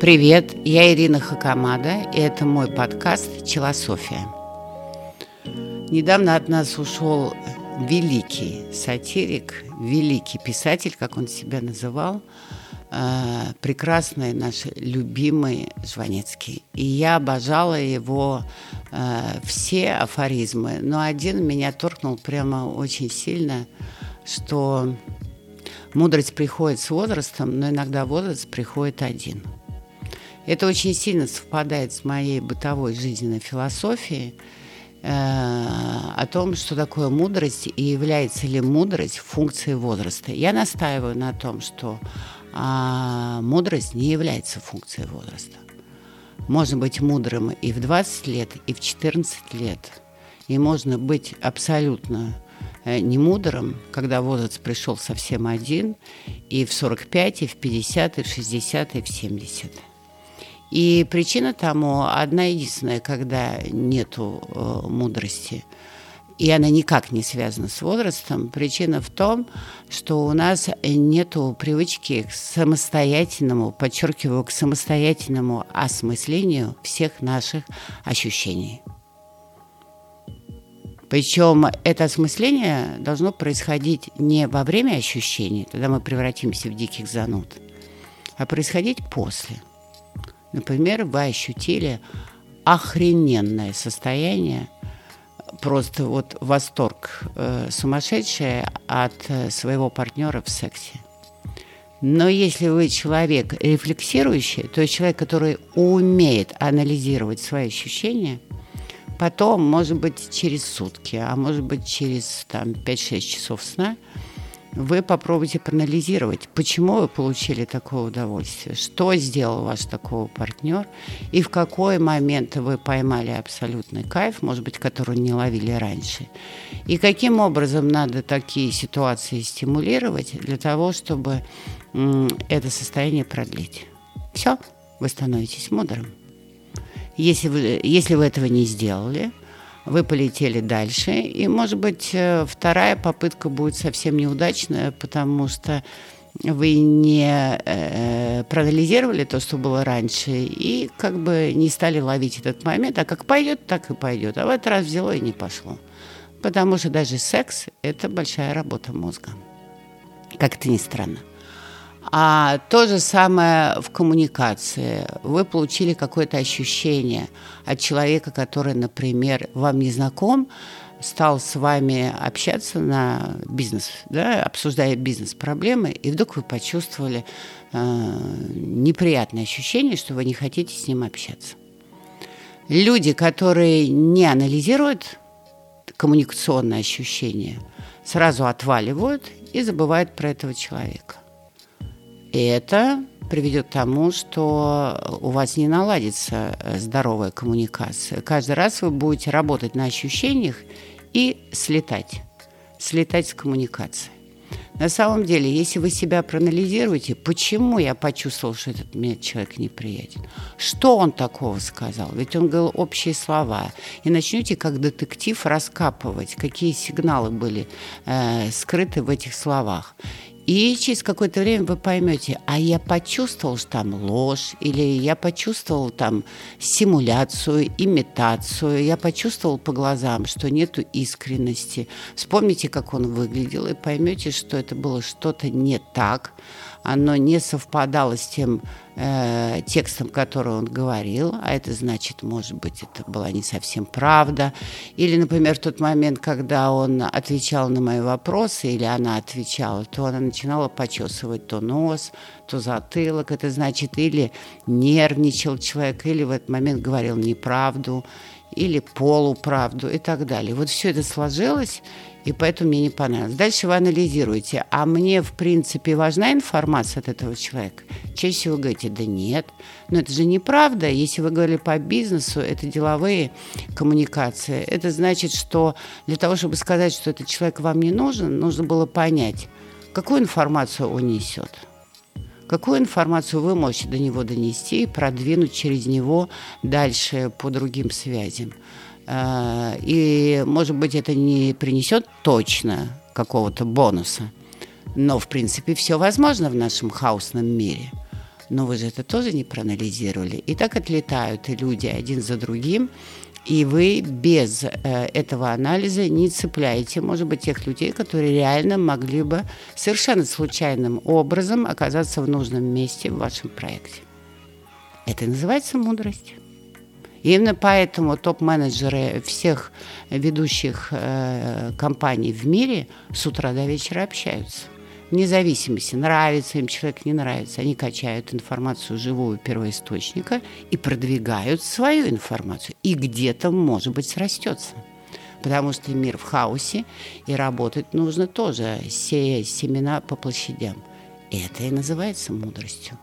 Привет, я Ирина Хакамада, и это мой подкаст «Челософия». Недавно от нас ушел великий сатирик, великий писатель, как он себя называл, э, прекрасный наш любимый Жванецкий. И я обожала его э, все афоризмы, но один меня торкнул прямо очень сильно, что мудрость приходит с возрастом, но иногда возраст приходит один – это очень сильно совпадает с моей бытовой жизненной философией э, о том, что такое мудрость и является ли мудрость функцией возраста. Я настаиваю на том, что а, мудрость не является функцией возраста. Можно быть мудрым и в 20 лет, и в 14 лет. И можно быть абсолютно э, не мудрым, когда возраст пришел совсем один, и в 45, и в 50, и в 60, и в 70. И причина тому одна единственная, когда нету э, мудрости. И она никак не связана с возрастом. Причина в том, что у нас нету привычки к самостоятельному, подчеркиваю, к самостоятельному осмыслению всех наших ощущений. Причем это осмысление должно происходить не во время ощущений, тогда мы превратимся в диких зануд, а происходить после – Например, вы ощутили охрененное состояние, просто вот восторг э, сумасшедший от э, своего партнера в сексе. Но если вы человек рефлексирующий, то есть человек, который умеет анализировать свои ощущения, потом, может быть, через сутки, а может быть, через там, 5-6 часов сна – вы попробуйте проанализировать, почему вы получили такое удовольствие, что сделал ваш такого партнер, и в какой момент вы поймали абсолютный кайф, может быть, который не ловили раньше, и каким образом надо такие ситуации стимулировать для того, чтобы это состояние продлить. Все, вы становитесь мудрым. Если вы, если вы этого не сделали, вы полетели дальше. И, может быть, э, вторая попытка будет совсем неудачная, потому что вы не э, проанализировали то, что было раньше, и как бы не стали ловить этот момент, а как пойдет, так и пойдет. А в этот раз взяло и не пошло. Потому что даже секс – это большая работа мозга. Как это ни странно. А то же самое в коммуникации. Вы получили какое-то ощущение от человека, который, например, вам не знаком, стал с вами общаться на бизнес, да, обсуждая бизнес-проблемы, и вдруг вы почувствовали э, неприятное ощущение, что вы не хотите с ним общаться. Люди, которые не анализируют коммуникационные ощущения, сразу отваливают и забывают про этого человека. И это приведет к тому, что у вас не наладится э, здоровая коммуникация. Каждый раз вы будете работать на ощущениях и слетать. Слетать с коммуникацией. На самом деле, если вы себя проанализируете, почему я почувствовал, что этот мне человек неприятен? Что он такого сказал? Ведь он говорил общие слова. И начнете как детектив раскапывать, какие сигналы были э, скрыты в этих словах. И через какое-то время вы поймете, а я почувствовал что там ложь, или я почувствовал там симуляцию, имитацию, я почувствовал по глазам, что нету искренности. Вспомните, как он выглядел, и поймете, что это было что-то не так, оно не совпадало с тем э, текстом, который он говорил, а это значит, может быть, это была не совсем правда. Или, например, тот момент, когда он отвечал на мои вопросы, или она отвечала, то она начинала почесывать то нос, то затылок. Это значит, или нервничал человек, или в этот момент говорил неправду, или полуправду и так далее. Вот все это сложилось, и поэтому мне не понравилось. Дальше вы анализируете, а мне, в принципе, важна информация от этого человека? Чаще всего вы говорите, да нет, но это же неправда. Если вы говорили по бизнесу, это деловые коммуникации. Это значит, что для того, чтобы сказать, что этот человек вам не нужен, нужно было понять, какую информацию он несет. Какую информацию вы можете до него донести и продвинуть через него дальше по другим связям. э, и, может быть, это не принесет точно какого-то бонуса, но, в принципе, все возможно в нашем хаосном мире. Но вы же это тоже не проанализировали. И так отлетают и люди один за другим, и вы без э, этого анализа не цепляете, может быть, тех людей, которые реально могли бы совершенно случайным образом оказаться в нужном месте в вашем проекте. Это называется мудрость. И именно поэтому топ-менеджеры всех ведущих э, компаний в мире с утра до вечера общаются вне зависимости, нравится им человек, не нравится. Они качают информацию живого первоисточника и продвигают свою информацию. И где-то, может быть, срастется. Потому что мир в хаосе, и работать нужно тоже, сея семена по площадям. Это и называется мудростью.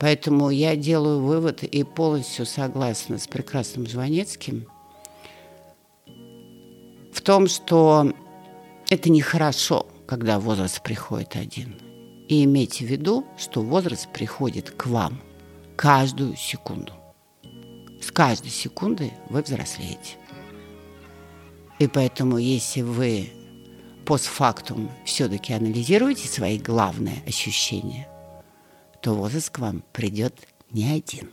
Поэтому я делаю вывод и полностью согласна с прекрасным Жванецким в том, что это нехорошо когда возраст приходит один. И имейте в виду, что возраст приходит к вам каждую секунду. С каждой секундой вы взрослеете. И поэтому, если вы постфактум все-таки анализируете свои главные ощущения, то возраст к вам придет не один.